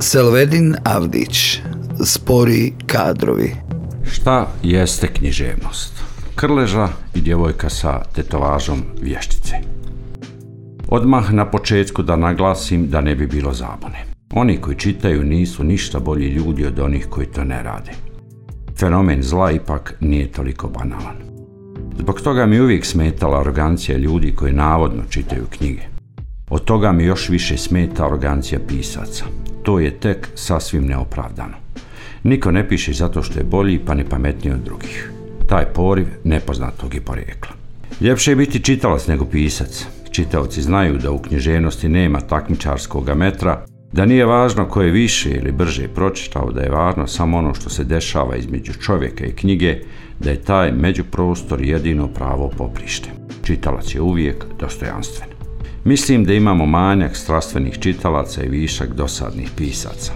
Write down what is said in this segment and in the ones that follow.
Selvedin Avdić, spori kadrovi. Šta jeste književnost? Krleža i djevojka sa tetovažom vještice. Odmah na početku da naglasim da ne bi bilo zabune. Oni koji čitaju nisu ništa bolji ljudi od onih koji to ne rade. Fenomen zla ipak nije toliko banalan. Zbog toga mi uvijek smetala arogancija ljudi koji navodno čitaju knjige. Od toga mi još više smeta arogancija pisaca. To je tek sasvim neopravdano. Niko ne piše zato što je bolji pa ne pametniji od drugih. Taj poriv nepoznatog je porijekla. Ljepše je biti čitalac nego pisac. Čitaoci znaju da u književnosti nema takmičarskog metra, da nije važno ko je više ili brže pročitao, da je važno samo ono što se dešava između čovjeka i knjige, da je taj međuprostor jedino pravo poprište. Čitalac je uvijek dostojanstven. Mislim da imamo manjak strastvenih čitalaca i višak dosadnih pisaca.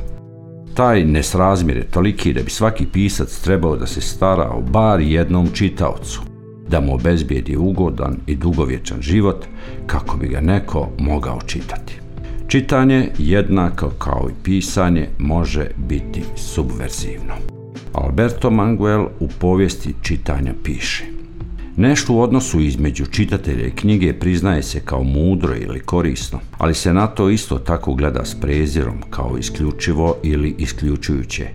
Taj nesrazmjer je toliki da bi svaki pisac trebao da se stara o bar jednom čitaocu, da mu obezbijedi ugodan i dugovječan život kako bi ga neko mogao čitati. Čitanje, jednako kao i pisanje, može biti subverzivno. Alberto Manguel u povijesti čitanja piše Nešto u odnosu između čitatelja i knjige priznaje se kao mudro ili korisno, ali se na to isto tako gleda s prezirom kao isključivo ili isključujuće.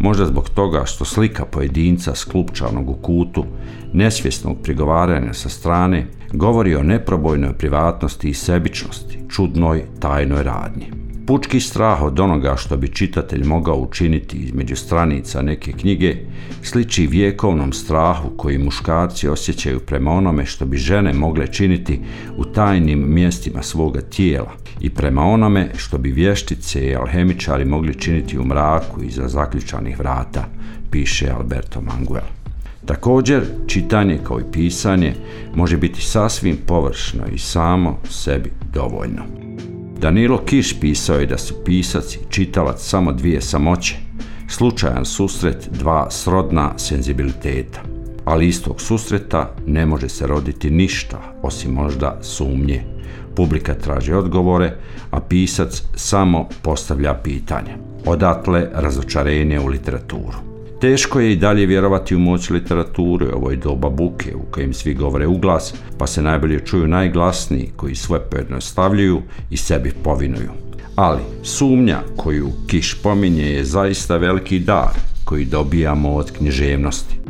Možda zbog toga što slika pojedinca sklupčanog u kutu, nesvjesnog prigovaranja sa strane, govori o neprobojnoj privatnosti i sebičnosti, čudnoj tajnoj radnji. Pučki strah od onoga što bi čitatelj mogao učiniti između stranica neke knjige sliči vjekovnom strahu koji muškarci osjećaju prema onome što bi žene mogle činiti u tajnim mjestima svoga tijela i prema onome što bi vještice i alhemičari mogli činiti u mraku iza zaključanih vrata, piše Alberto Manguel. Također, čitanje kao i pisanje može biti sasvim površno i samo sebi dovoljno. Danilo Kiš pisao je da su pisac i čitalac samo dvije samoće, slučajan susret dva srodna senzibiliteta. Ali istog susreta ne može se roditi ništa, osim možda sumnje. Publika traži odgovore, a pisac samo postavlja pitanje. Odatle razočarenje u literaturu. Teško je i dalje vjerovati u moć literature, ovoj doba buke u kojem svi govore uglas, pa se najbolje čuju najglasniji koji sve pojednostavljuju i sebi povinuju. Ali sumnja koju Kiš pominje je zaista veliki dar koji dobijamo od književnosti.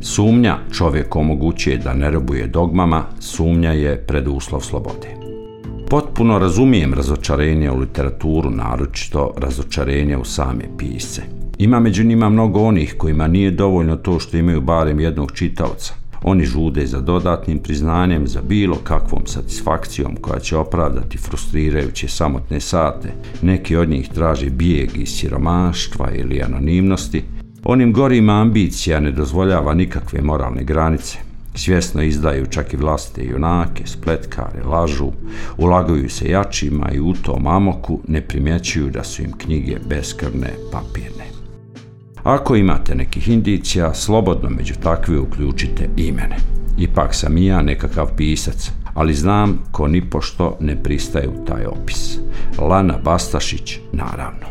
Sumnja čovjek omogućuje da ne robuje dogmama, sumnja je preduslov slobode. Potpuno razumijem razočarenje u literaturu, naročito razočarenje u same pisce. Ima među njima mnogo onih kojima nije dovoljno to što imaju barem jednog čitaoca. Oni žude za dodatnim priznanjem, za bilo kakvom satisfakcijom koja će opravdati frustrirajuće samotne sate. Neki od njih traže bijeg iz siromaštva ili anonimnosti. Onim gorima ambicija ne dozvoljava nikakve moralne granice. Svjesno izdaju čak i vlastite junake, spletkare, lažu, ulaguju se jačima i u tom amoku ne primjećuju da su im knjige beskrvne papirne. Ako imate nekih indicija, slobodno među takve uključite i mene. Ipak sam i ja nekakav pisac, ali znam ko ni pošto ne pristaje u taj opis. Lana Bastašić, naravno.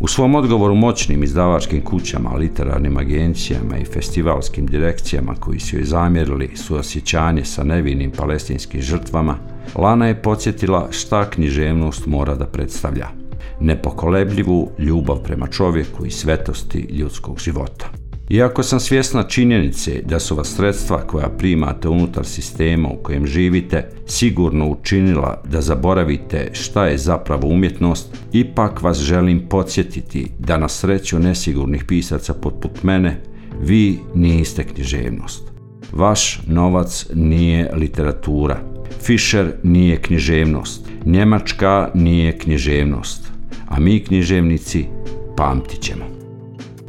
U svom odgovoru moćnim izdavačkim kućama, literarnim agencijama i festivalskim direkcijama koji su joj zamjerili suosjećanje sa nevinim palestinskim žrtvama, Lana je podsjetila šta književnost mora da predstavlja – nepokolebljivu ljubav prema čovjeku i svetosti ljudskog života. Iako sam svjesna činjenice da su vas sredstva koja primate unutar sistema u kojem živite sigurno učinila da zaboravite šta je zapravo umjetnost, ipak vas želim podsjetiti da na sreću nesigurnih pisaca poput mene vi niste književnost. Vaš novac nije literatura. Fischer nije književnost. Njemačka nije književnost a mi književnici pamtit ćemo.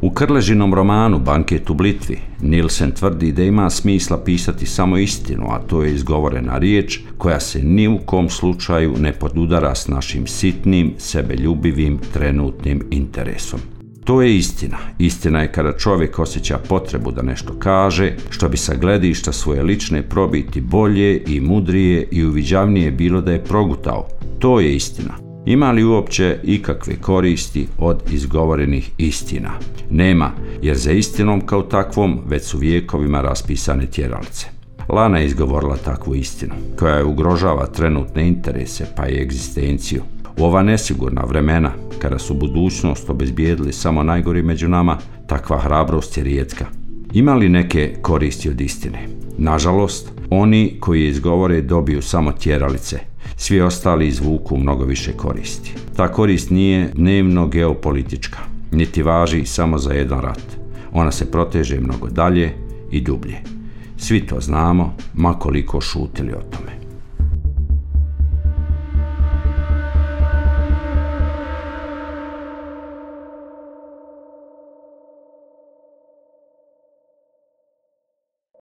U Krležinom romanu Banket u Blitvi Nilsen tvrdi da ima smisla pisati samo istinu, a to je izgovorena riječ koja se ni u kom slučaju ne podudara s našim sitnim, sebeljubivim, trenutnim interesom. To je istina. Istina je kada čovjek osjeća potrebu da nešto kaže, što bi sa gledišta svoje lične probiti bolje i mudrije i uviđavnije bilo da je progutao. To je istina Ima li uopće ikakve koristi od izgovorenih istina? Nema, jer za istinom kao takvom već su vijekovima raspisane tjeralice. Lana je izgovorila takvu istinu, koja je ugrožava trenutne interese pa i egzistenciju. U ova nesigurna vremena, kada su budućnost obezbijedili samo najgori među nama, takva hrabrost je rijetka. Ima li neke koristi od istine? Nažalost, oni koji izgovore dobiju samo tjeralice, svi ostali izvuku mnogo više koristi. Ta korist nije dnevno geopolitička, niti važi samo za jedan rat. Ona se proteže mnogo dalje i dublje. Svi to znamo, makoliko šutili o tome.